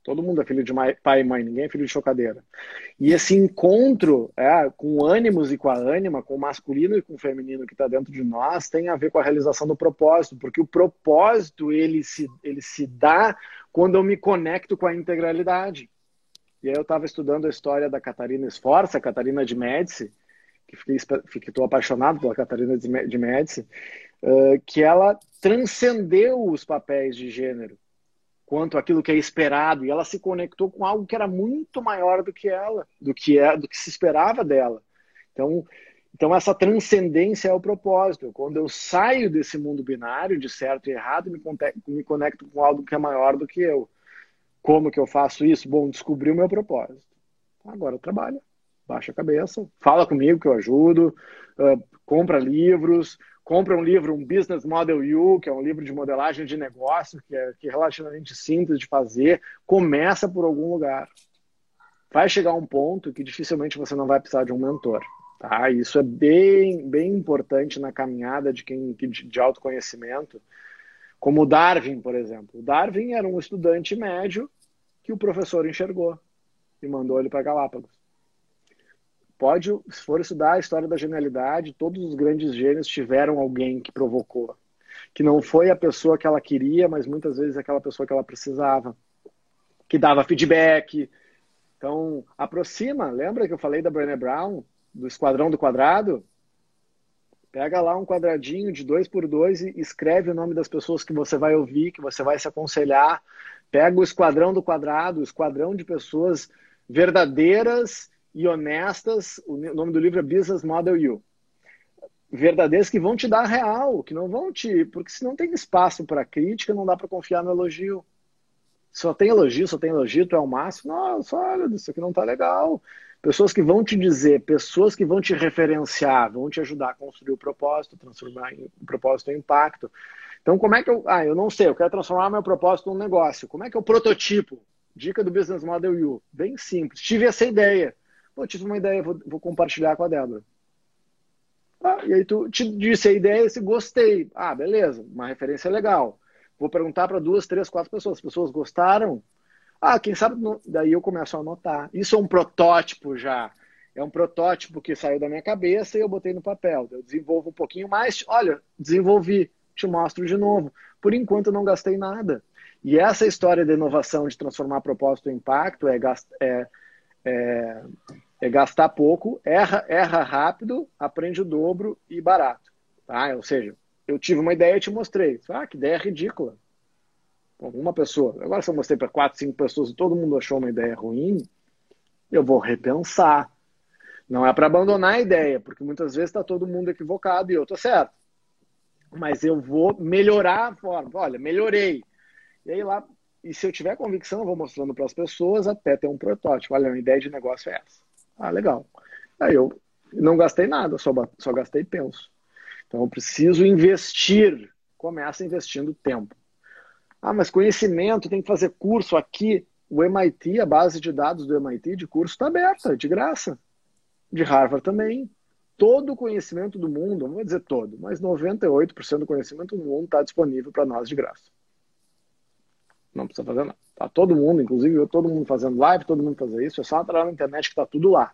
Todo mundo é filho de pai e mãe, ninguém é filho de chocadeira. E esse encontro é, com ânimos e com a ânima, com o masculino e com o feminino que está dentro de nós, tem a ver com a realização do propósito, porque o propósito ele se, ele se dá quando eu me conecto com a integralidade. E aí eu estava estudando a história da Catarina Esforça, Catarina de Médici, que fiquei, estou apaixonado pela Catarina de Médici, uh, que ela transcendeu os papéis de gênero quanto aquilo que é esperado, e ela se conectou com algo que era muito maior do que ela, do que é, do que se esperava dela. Então, então essa transcendência é o propósito. Quando eu saio desse mundo binário de certo e errado, me conecto, me conecto com algo que é maior do que eu. Como que eu faço isso? Bom, descobri o meu propósito. Agora trabalha, baixa a cabeça, fala comigo que eu ajudo, uh, compra livros, compra um livro, um Business Model U, que é um livro de modelagem de negócio, que é, que é relativamente simples de fazer, começa por algum lugar. Vai chegar um ponto que dificilmente você não vai precisar de um mentor. Tá? Isso é bem, bem importante na caminhada de quem de, de autoconhecimento. Como o Darwin, por exemplo. O Darwin era um estudante médio que o professor enxergou e mandou ele para Galápagos pode, se for estudar a história da genialidade, todos os grandes gênios tiveram alguém que provocou. Que não foi a pessoa que ela queria, mas muitas vezes aquela pessoa que ela precisava. Que dava feedback. Então, aproxima. Lembra que eu falei da Brené Brown, do Esquadrão do Quadrado? Pega lá um quadradinho de dois por dois e escreve o nome das pessoas que você vai ouvir, que você vai se aconselhar. Pega o Esquadrão do Quadrado, o esquadrão de pessoas verdadeiras e honestas. O nome do livro é Business Model You. Verdadeiras que vão te dar real, que não vão te. Porque se não tem espaço para crítica, não dá para confiar no elogio. Só tem elogio, só tem elogio, tu é o máximo. Nossa, olha, isso aqui não tá legal. Pessoas que vão te dizer, pessoas que vão te referenciar, vão te ajudar a construir o propósito, transformar o propósito em impacto. Então, como é que eu. Ah, eu não sei, eu quero transformar meu propósito num negócio. Como é que eu prototipo? Dica do Business Model U. Bem simples. Tive essa ideia. Pô, tive uma ideia, vou, vou compartilhar com a Débora. Ah, e aí tu te disse a ideia, se gostei. Ah, beleza, uma referência legal. Vou perguntar para duas, três, quatro pessoas. As pessoas gostaram? Ah, quem sabe. Daí eu começo a anotar. Isso é um protótipo já. É um protótipo que saiu da minha cabeça e eu botei no papel. Eu desenvolvo um pouquinho mais. Olha, desenvolvi. Te mostro de novo. Por enquanto eu não gastei nada. E essa história de inovação, de transformar propósito em impacto, é, é é, é gastar pouco, erra, erra rápido, aprende o dobro e barato. Tá? Ou seja, eu tive uma ideia e te mostrei. Ah, que ideia ridícula. Uma pessoa. Agora, se eu mostrei para quatro, cinco pessoas e todo mundo achou uma ideia ruim, eu vou repensar. Não é para abandonar a ideia, porque muitas vezes está todo mundo equivocado e eu estou certo. Mas eu vou melhorar a forma. Olha, melhorei. E aí lá e se eu tiver convicção, eu vou mostrando para as pessoas até ter um protótipo. Olha, a ideia de negócio é essa. Ah, legal. Aí eu não gastei nada, só, só gastei penso. Então eu preciso investir. Começa investindo tempo. Ah, mas conhecimento, tem que fazer curso aqui. O MIT, a base de dados do MIT de curso está aberta, de graça. De Harvard também. Todo o conhecimento do mundo, não vou dizer todo, mas 98% do conhecimento do mundo está disponível para nós de graça. Não precisa fazer nada. Tá todo mundo, inclusive eu, todo mundo fazendo live, todo mundo fazer isso. É só entrar na internet que tá tudo lá.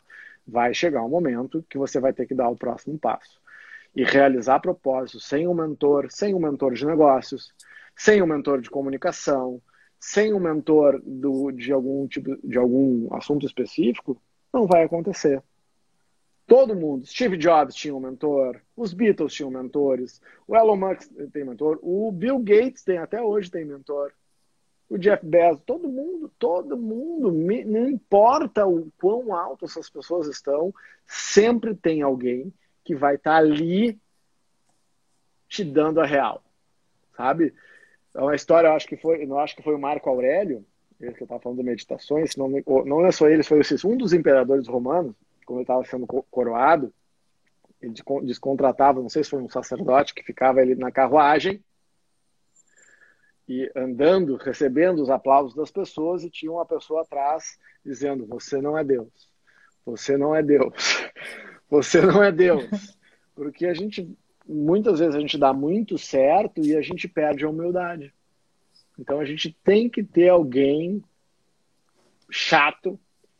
Vai chegar um momento que você vai ter que dar o próximo passo. E realizar propósitos sem um mentor, sem um mentor de negócios, sem um mentor de comunicação, sem um mentor do, de algum tipo de algum assunto específico, não vai acontecer. Todo mundo, Steve Jobs tinha um mentor, os Beatles tinham mentores, o Elon Musk tem mentor, o Bill Gates tem até hoje tem mentor o Jeff Bezos, todo mundo, todo mundo, não importa o quão alto essas pessoas estão, sempre tem alguém que vai estar tá ali te dando a real, sabe? É uma história, eu acho que foi, não acho que foi o Marco Aurélio, ele que eu estava falando de meditações, não, não é só ele, foi um dos imperadores romanos, quando ele estava sendo coroado, ele descontratava, não sei se foi um sacerdote que ficava ali na carruagem, e andando, recebendo os aplausos das pessoas e tinha uma pessoa atrás dizendo: Você não é Deus, você não é Deus, você não é Deus. Porque a gente, muitas vezes, a gente dá muito certo e a gente perde a humildade. Então a gente tem que ter alguém chato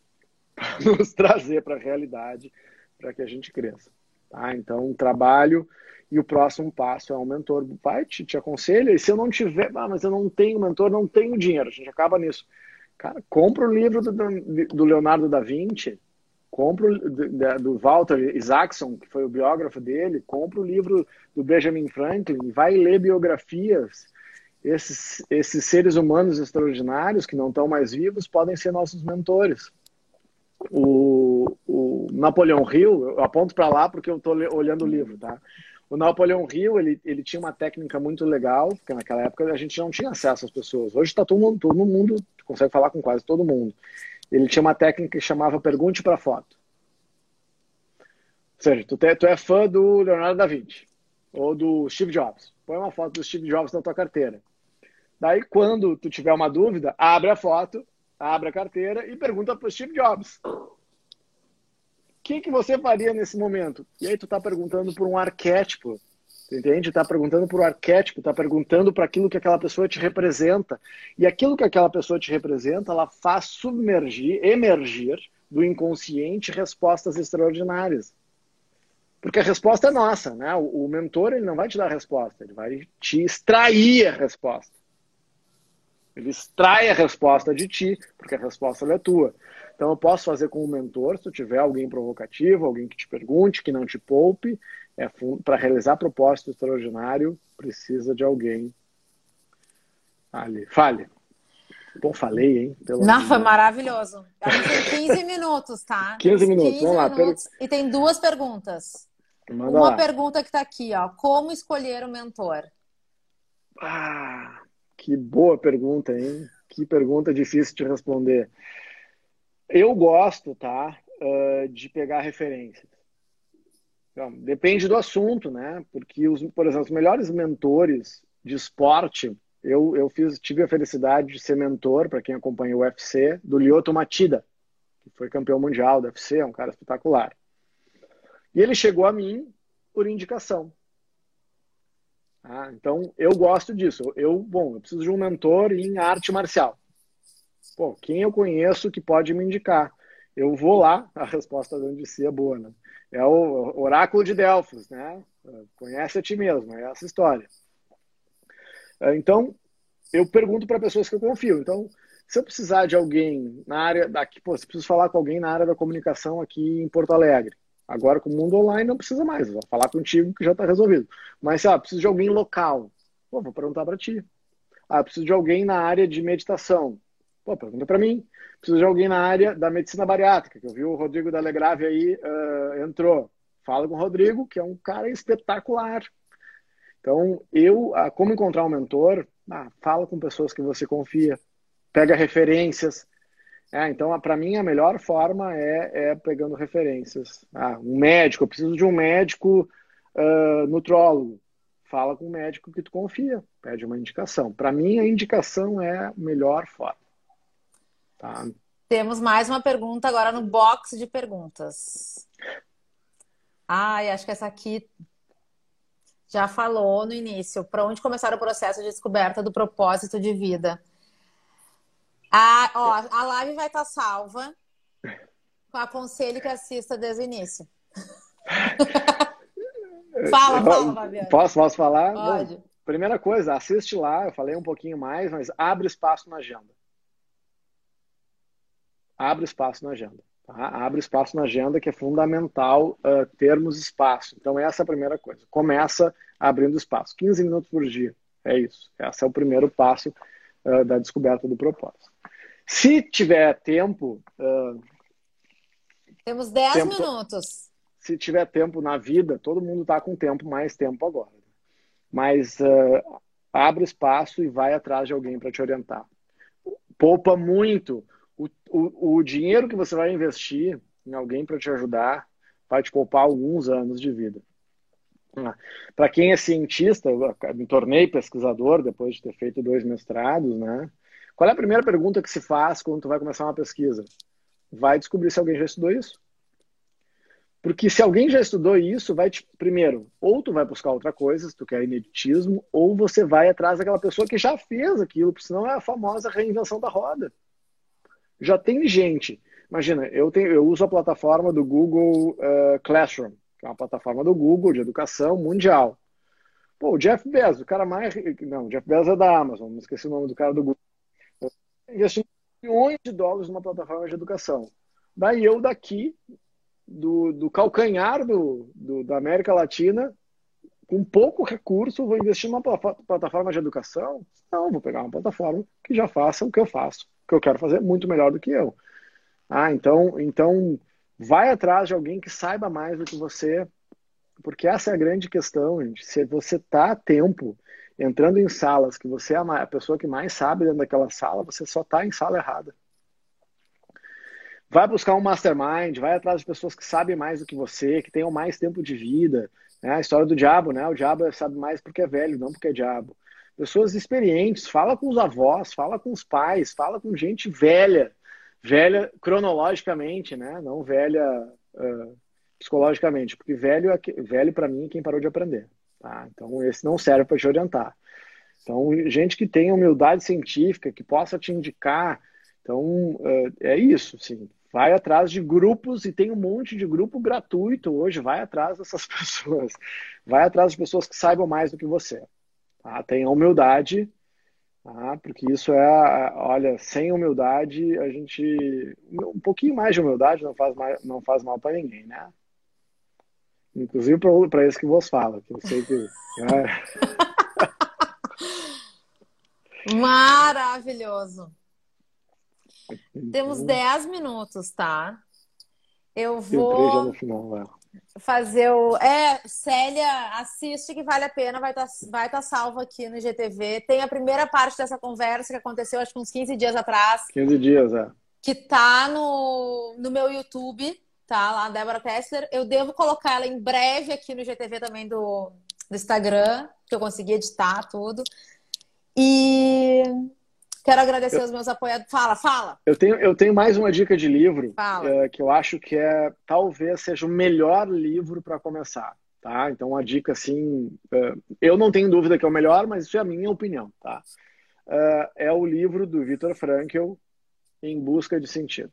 para nos trazer para a realidade para que a gente cresça. Tá? Então, trabalho e o próximo passo é um mentor vai, te, te aconselha, e se eu não tiver, ah, mas eu não tenho mentor, não tenho dinheiro, a gente acaba nisso. Cara, compra o livro do, do Leonardo da Vinci, compra o do, do Walter Isaacson, que foi o biógrafo dele, compra o livro do Benjamin Franklin, vai ler biografias. Esses, esses seres humanos extraordinários que não estão mais vivos podem ser nossos mentores o, o Napoleão Hill, eu aponto para lá porque eu estou olhando o livro, tá? O Napoleão Hill, ele, ele tinha uma técnica muito legal, porque naquela época a gente não tinha acesso às pessoas. Hoje está todo mundo, todo mundo consegue falar com quase todo mundo. Ele tinha uma técnica que chamava pergunte para foto. Ou seja, tu, te, tu é fã do Leonardo da Vinci ou do Steve Jobs. Põe uma foto do Steve Jobs na tua carteira. Daí, quando tu tiver uma dúvida, abre a foto abre a carteira e pergunta para o Steve Jobs. Que, que você faria nesse momento? E aí tu está perguntando por um arquétipo, entende? Está perguntando por um arquétipo, está perguntando para aquilo que aquela pessoa te representa. E aquilo que aquela pessoa te representa, ela faz submergir, emergir do inconsciente respostas extraordinárias. Porque a resposta é nossa, né? O, o mentor ele não vai te dar a resposta, ele vai te extrair a resposta. Ele extrai a resposta de ti, porque a resposta é tua. Então eu posso fazer com o mentor, se tiver alguém provocativo, alguém que te pergunte, que não te poupe, é para realizar propósito extraordinário, precisa de alguém ali. Fale. Bom, falei, hein?
Pelo não, foi maravilhoso. A gente tem 15 minutos, tá?
15 minutos, 15 vamos lá.
Minutos, per... E tem duas perguntas. Manda Uma lá. pergunta que está aqui, ó. Como escolher o mentor?
Ah, que boa pergunta, hein? Que pergunta difícil de responder. Eu gosto, tá, de pegar referências. Então, depende do assunto, né? Porque, os, por exemplo, os melhores mentores de esporte, eu, eu fiz, tive a felicidade de ser mentor, para quem acompanha o UFC, do Lyoto Matida, que foi campeão mundial do UFC, é um cara espetacular. E ele chegou a mim por indicação. Ah, então, eu gosto disso. Eu, bom, eu preciso de um mentor em arte marcial. Pô, quem eu conheço que pode me indicar? Eu vou lá, a resposta de si é boa, né? É o oráculo de Delfos, né? Conhece a ti mesmo, é essa história. É, então, eu pergunto para pessoas que eu confio. Então, se eu precisar de alguém na área daqui, pô, se preciso falar com alguém na área da comunicação aqui em Porto Alegre, Agora com o mundo online não precisa mais, vou falar contigo que já está resolvido. Mas, ah, preciso de alguém local. Pô, vou perguntar para ti. Ah, preciso de alguém na área de meditação. Pô, pergunta para mim. Preciso de alguém na área da medicina bariátrica, que eu vi o Rodrigo da Legrave aí, uh, entrou. Fala com o Rodrigo, que é um cara espetacular. Então, eu, ah, como encontrar um mentor? Ah, fala com pessoas que você confia. Pega referências, é, então, para mim, a melhor forma é, é pegando referências. Ah, um médico, eu preciso de um médico uh, nutrólogo. Fala com um médico que tu confia, pede uma indicação. Para mim, a indicação é a melhor forma. Tá?
Temos mais uma pergunta agora no box de perguntas. Ai, acho que essa aqui já falou no início. Para onde começar o processo de descoberta do propósito de vida? A, ó, a live vai estar tá salva. Aconselho que assista desde o início. fala, fala, Fabiano.
Posso, posso falar? Pode. Bom, primeira coisa, assiste lá, eu falei um pouquinho mais, mas abre espaço na agenda. Abre espaço na agenda. Tá? Abre espaço na agenda, que é fundamental uh, termos espaço. Então, essa é a primeira coisa. Começa abrindo espaço. 15 minutos por dia. É isso. Esse é o primeiro passo uh, da descoberta do propósito. Se tiver tempo. Uh,
Temos 10 tempo, minutos.
Se tiver tempo na vida, todo mundo está com tempo, mais tempo agora. Mas abre espaço e vai atrás de alguém para te orientar. Poupa muito. O, o, o dinheiro que você vai investir em alguém para te ajudar vai te poupar alguns anos de vida. Para quem é cientista, me tornei pesquisador depois de ter feito dois mestrados, né? Qual é a primeira pergunta que se faz quando tu vai começar uma pesquisa? Vai descobrir se alguém já estudou isso. Porque se alguém já estudou isso, vai te, primeiro, ou tu vai buscar outra coisa, se tu quer ineditismo, ou você vai atrás daquela pessoa que já fez aquilo, porque senão é a famosa reinvenção da roda. Já tem gente. Imagina, eu, tenho, eu uso a plataforma do Google uh, Classroom, que é uma plataforma do Google de educação mundial. Pô, o Jeff Bezos, o cara mais. Não, o Jeff Bezos é da Amazon, não esqueci o nome do cara do Google. Investindo milhões de dólares numa plataforma de educação. Daí eu daqui, do, do calcanhar do, do, da América Latina, com pouco recurso, vou investir numa plataforma de educação? Não, vou pegar uma plataforma que já faça o que eu faço, que eu quero fazer muito melhor do que eu. Ah, então, então vai atrás de alguém que saiba mais do que você, porque essa é a grande questão, gente. Se você está a tempo entrando em salas que você é a pessoa que mais sabe dentro daquela sala, você só está em sala errada. Vai buscar um mastermind, vai atrás de pessoas que sabem mais do que você, que tenham mais tempo de vida, é a história do diabo, né? O diabo sabe mais porque é velho, não porque é diabo. Pessoas experientes, fala com os avós, fala com os pais, fala com gente velha, velha cronologicamente, né? Não velha uh, psicologicamente, porque velho, é, velho para mim é quem parou de aprender. Tá? Então esse não serve para te orientar. Então gente que tenha humildade científica, que possa te indicar. Então uh, é isso, sim. Vai atrás de grupos e tem um monte de grupo gratuito hoje. Vai atrás dessas pessoas. Vai atrás de pessoas que saibam mais do que você. Tá? Tenha humildade, tá? porque isso é, olha, sem humildade a gente, um pouquinho mais de humildade não faz, mais, não faz mal para ninguém, né? Inclusive para esse que vos fala, que eu sei que. Né?
Maravilhoso. Temos 10 uhum. minutos, tá? Eu vou final, é. Fazer o. É, Célia, assiste que vale a pena, vai estar tá, vai tá salvo aqui no GTV. Tem a primeira parte dessa conversa que aconteceu acho que uns 15 dias atrás.
15 dias, é.
Que tá no, no meu YouTube, tá? Lá, Débora Tessler. Eu devo colocar ela em breve aqui no GTV também do, do Instagram, que eu consegui editar tudo. E Quero agradecer eu, aos meus apoiadores. Fala, fala.
Eu tenho, eu tenho mais uma dica de livro é, que eu acho que é talvez seja o melhor livro para começar. Tá? Então, uma dica assim, é, eu não tenho dúvida que é o melhor, mas isso é a minha opinião. Tá? É, é o livro do Viktor Frankl, Em Busca de Sentido.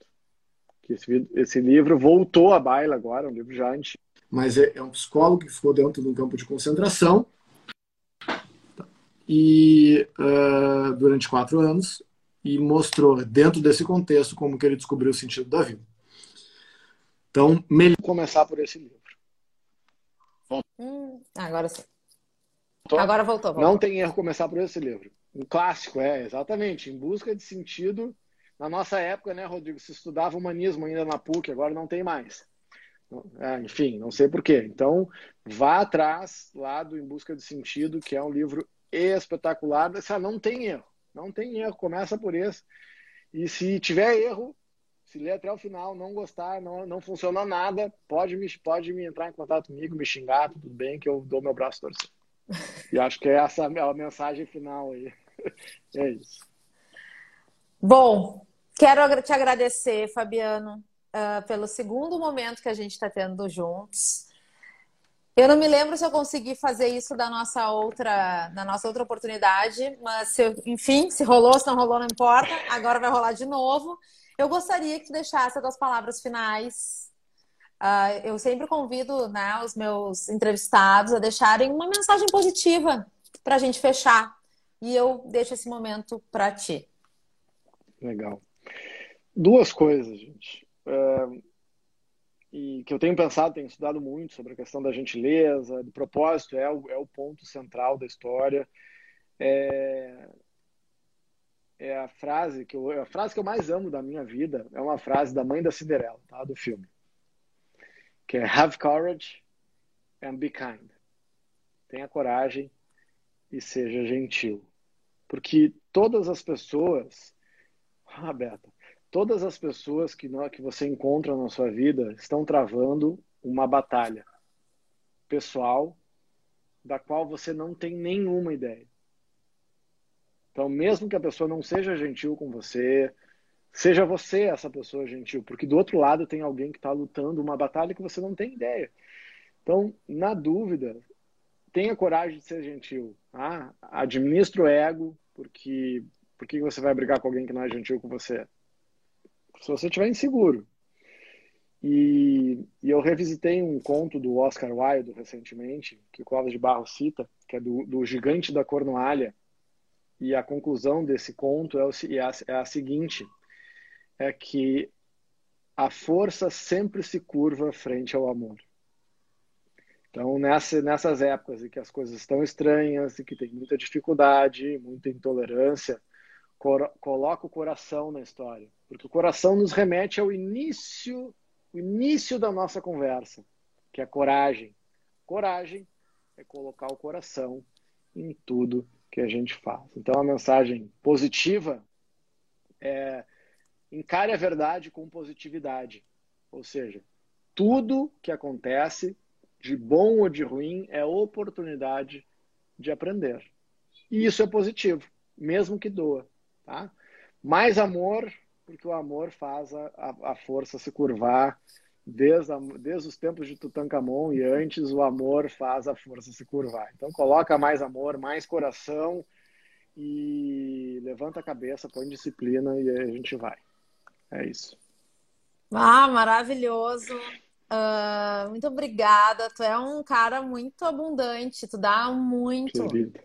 Que esse, esse livro voltou à baila agora, é um livro já antigo.
Mas é, é um psicólogo que ficou dentro de um campo de concentração e uh, durante quatro anos e mostrou dentro desse contexto como que ele descobriu o sentido da vida. Então, melhor
começar por esse livro.
Hum, agora sim. Agora voltou, voltou.
Não tem erro começar por esse livro. Um clássico, é, exatamente. Em busca de sentido. Na nossa época, né, Rodrigo, se estudava humanismo ainda na PUC, agora não tem mais. É, enfim, não sei porquê. Então, vá atrás lá do Em Busca de Sentido, que é um livro espetacular. Essa não tem erro. Não tem erro. Começa por esse. E se tiver erro, se ler até o final, não gostar, não, não funcionou nada, pode me, pode me entrar em contato comigo, me xingar, tudo bem, que eu dou meu braço torcer. E acho que é essa a mensagem final aí. É isso.
Bom, quero te agradecer, Fabiano, uh, pelo segundo momento que a gente está tendo juntos. Eu não me lembro se eu consegui fazer isso da nossa outra, da nossa outra oportunidade, mas se, enfim, se rolou, se não rolou, não importa. Agora vai rolar de novo. Eu gostaria que tu deixasse as tuas palavras finais. Uh, eu sempre convido né, os meus entrevistados a deixarem uma mensagem positiva para a gente fechar. E eu deixo esse momento para ti.
Legal. Duas coisas, gente. Uh e que eu tenho pensado, tenho estudado muito sobre a questão da gentileza, do propósito, é o, é o ponto central da história. É, é a frase que eu, a frase que eu mais amo da minha vida é uma frase da mãe da Cinderela, tá? do filme, que é Have courage and be kind. Tenha coragem e seja gentil, porque todas as pessoas, ah, Beta, todas as pessoas que, que você encontra na sua vida estão travando uma batalha pessoal da qual você não tem nenhuma ideia. Então, mesmo que a pessoa não seja gentil com você, seja você essa pessoa gentil, porque do outro lado tem alguém que está lutando uma batalha que você não tem ideia. Então, na dúvida, tenha coragem de ser gentil. Ah, administre o ego, porque porque você vai brigar com alguém que não é gentil com você? Se você estiver inseguro. E, e, eu revisitei um conto do Oscar Wilde recentemente, que o Cláudio de Barro cita, que é do, do Gigante da Cornualha. E a conclusão desse conto é, o, é, a, é a seguinte: é que a força sempre se curva frente ao amor. Então, nessa, nessas épocas em que as coisas estão estranhas e que tem muita dificuldade, muita intolerância, coloca o coração na história. Porque o coração nos remete ao início, o início da nossa conversa, que é coragem. Coragem é colocar o coração em tudo que a gente faz. Então, a mensagem positiva é encare a verdade com positividade. Ou seja, tudo que acontece, de bom ou de ruim, é oportunidade de aprender. E isso é positivo, mesmo que doa. Tá? Mais amor, porque o amor faz a, a, a força se curvar. Desde, a, desde os tempos de Tutankhamon e antes, o amor faz a força se curvar. Então, coloca mais amor, mais coração e levanta a cabeça, põe disciplina e a gente vai. É isso.
Ah, maravilhoso. Uh, muito obrigada. Tu é um cara muito abundante, tu dá muito. Querido.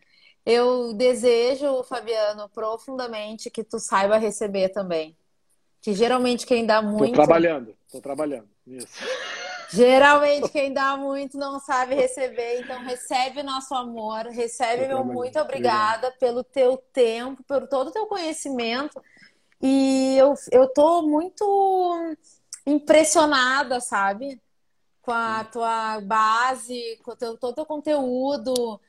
Eu desejo, Fabiano, profundamente que tu saiba receber também. Que geralmente quem dá muito.
Tô trabalhando, tô trabalhando. Isso.
Geralmente quem dá muito não sabe receber, então recebe nosso amor, recebe meu muito obrigada Obrigado. pelo teu tempo, por todo o teu conhecimento e eu, eu tô muito impressionada, sabe? Com a tua base, com o teu, todo o teu conteúdo,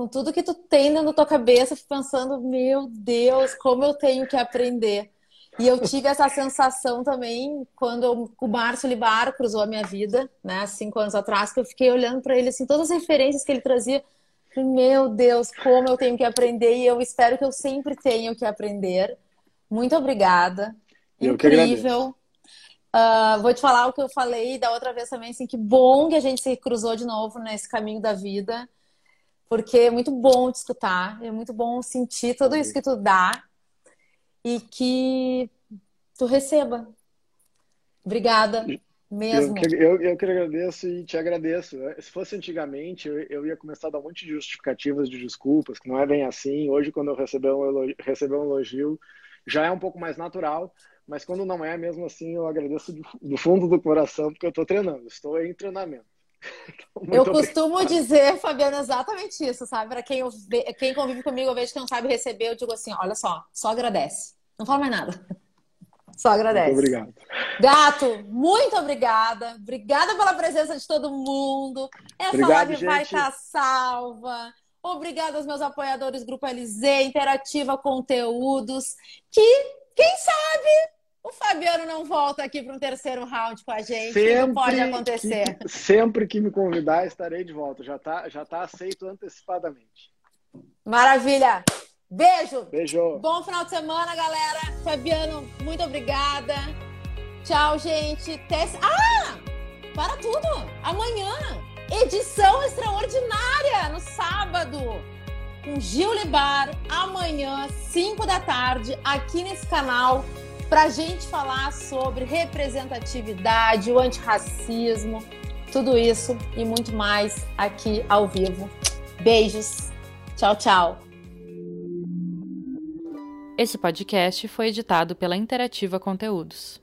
com tudo que tu tem dentro da tua cabeça, pensando, meu Deus, como eu tenho que aprender. E eu tive essa sensação também quando eu, o Márcio Libar cruzou a minha vida, né, cinco anos atrás, que eu fiquei olhando para ele, assim, todas as referências que ele trazia. Meu Deus, como eu tenho que aprender e eu espero que eu sempre tenha que aprender. Muito obrigada. Eu Incrível. Uh, vou te falar o que eu falei da outra vez também, assim, que bom que a gente se cruzou de novo nesse caminho da vida, porque é muito bom te escutar, é muito bom sentir tudo isso que tu dá e que tu receba. Obrigada mesmo.
Eu, eu, eu que agradeço e te agradeço. Se fosse antigamente, eu, eu, ia começar a dar um monte de justificativas, de desculpas, que não é bem assim. Hoje, quando eu receber um elogio, receber um elogio já é um pouco mais natural, mas quando não é, mesmo assim, eu agradeço do, fundo do coração, porque eu estou treinando, estou em treinamento.
Eu costumo obrigado. dizer, Fabiana, exatamente isso, sabe? Para quem, quem convive comigo, eu vejo que não sabe receber, eu digo assim: olha só, só agradece. Não fala mais nada. Só agradece.
Muito obrigado.
Gato, muito obrigada. Obrigada pela presença de todo mundo. Essa obrigado, live gente. vai estar salva. Obrigada aos meus apoiadores Grupo LZ, Interativa Conteúdos, que, quem sabe, o Fabiano não volta aqui para um terceiro round com a gente. Sempre não pode acontecer.
Que, sempre que me convidar, estarei de volta. Já está já tá aceito antecipadamente.
Maravilha! Beijo!
Beijo!
Bom final de semana, galera. Fabiano, muito obrigada. Tchau, gente. Tess... Ah! Para tudo! Amanhã! edição extraordinária no sábado com Gil Libar, amanhã, 5 da tarde, aqui nesse canal, para gente falar sobre representatividade, o antirracismo, tudo isso e muito mais aqui ao vivo. Beijos. Tchau, tchau.
Esse podcast foi editado pela Interativa Conteúdos.